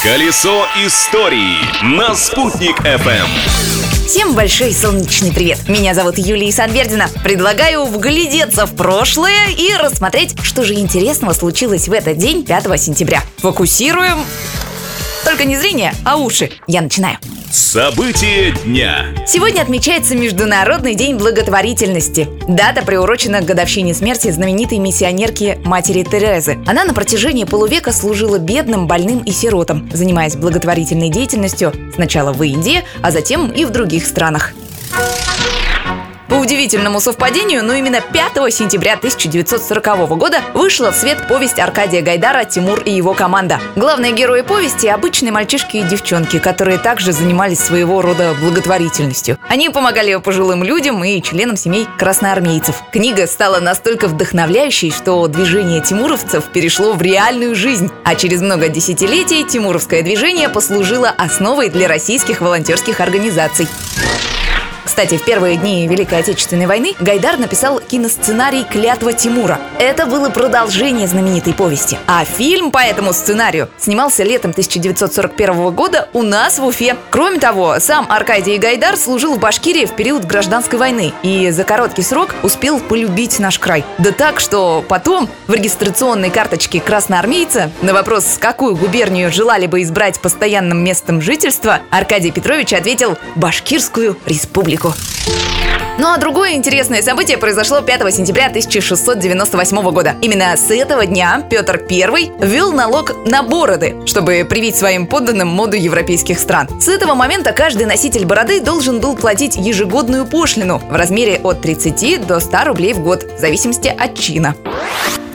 Колесо истории на «Спутник FM. Всем большой солнечный привет! Меня зовут Юлия Санвердина. Предлагаю вглядеться в прошлое и рассмотреть, что же интересного случилось в этот день, 5 сентября. Фокусируем... Только не зрение, а уши. Я начинаю. События дня. Сегодня отмечается Международный день благотворительности. Дата приурочена к годовщине смерти знаменитой миссионерки матери Терезы. Она на протяжении полувека служила бедным, больным и сиротам, занимаясь благотворительной деятельностью сначала в Индии, а затем и в других странах. Удивительному совпадению, но именно 5 сентября 1940 года вышла в свет повесть Аркадия Гайдара «Тимур и его команда». Главные герои повести – обычные мальчишки и девчонки, которые также занимались своего рода благотворительностью. Они помогали пожилым людям и членам семей красноармейцев. Книга стала настолько вдохновляющей, что движение тимуровцев перешло в реальную жизнь, а через много десятилетий тимуровское движение послужило основой для российских волонтерских организаций. Кстати, в первые дни Великой Отечественной войны Гайдар написал киносценарий «Клятва Тимура». Это было продолжение знаменитой повести. А фильм по этому сценарию снимался летом 1941 года у нас в Уфе. Кроме того, сам Аркадий Гайдар служил в Башкирии в период гражданской войны и за короткий срок успел полюбить наш край. Да так, что потом в регистрационной карточке красноармейца на вопрос, какую губернию желали бы избрать постоянным местом жительства, Аркадий Петрович ответил «Башкирскую республику». Ну а другое интересное событие произошло 5 сентября 1698 года. Именно с этого дня Петр I ввел налог на бороды, чтобы привить своим подданным моду европейских стран. С этого момента каждый носитель бороды должен был платить ежегодную пошлину в размере от 30 до 100 рублей в год, в зависимости от чина.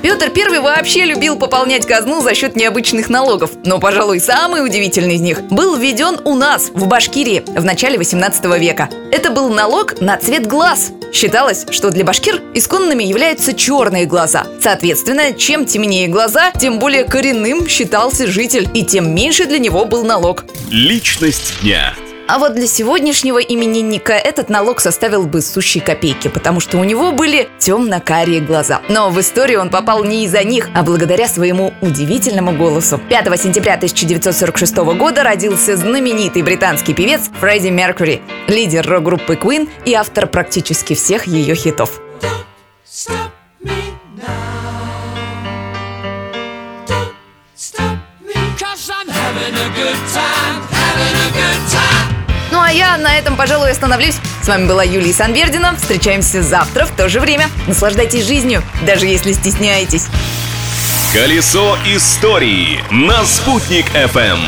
Петр I вообще любил пополнять казну за счет необычных налогов. Но, пожалуй, самый удивительный из них был введен у нас, в Башкирии, в начале 18 века. Это был налог на цвет глаз. Считалось, что для башкир исконными являются черные глаза. Соответственно, чем темнее глаза, тем более коренным считался житель, и тем меньше для него был налог. Личность дня. А вот для сегодняшнего именинника этот налог составил бы сущие копейки, потому что у него были темно-карие глаза. Но в историю он попал не из-за них, а благодаря своему удивительному голосу. 5 сентября 1946 года родился знаменитый британский певец Фредди Меркьюри, лидер рок-группы Queen и автор практически всех ее хитов. Stop me now. Don't stop me. Cause I'm having a good time, я на этом, пожалуй, остановлюсь. С вами была Юлия Санвердина. Встречаемся завтра в то же время. Наслаждайтесь жизнью, даже если стесняетесь. Колесо истории на «Спутник FM.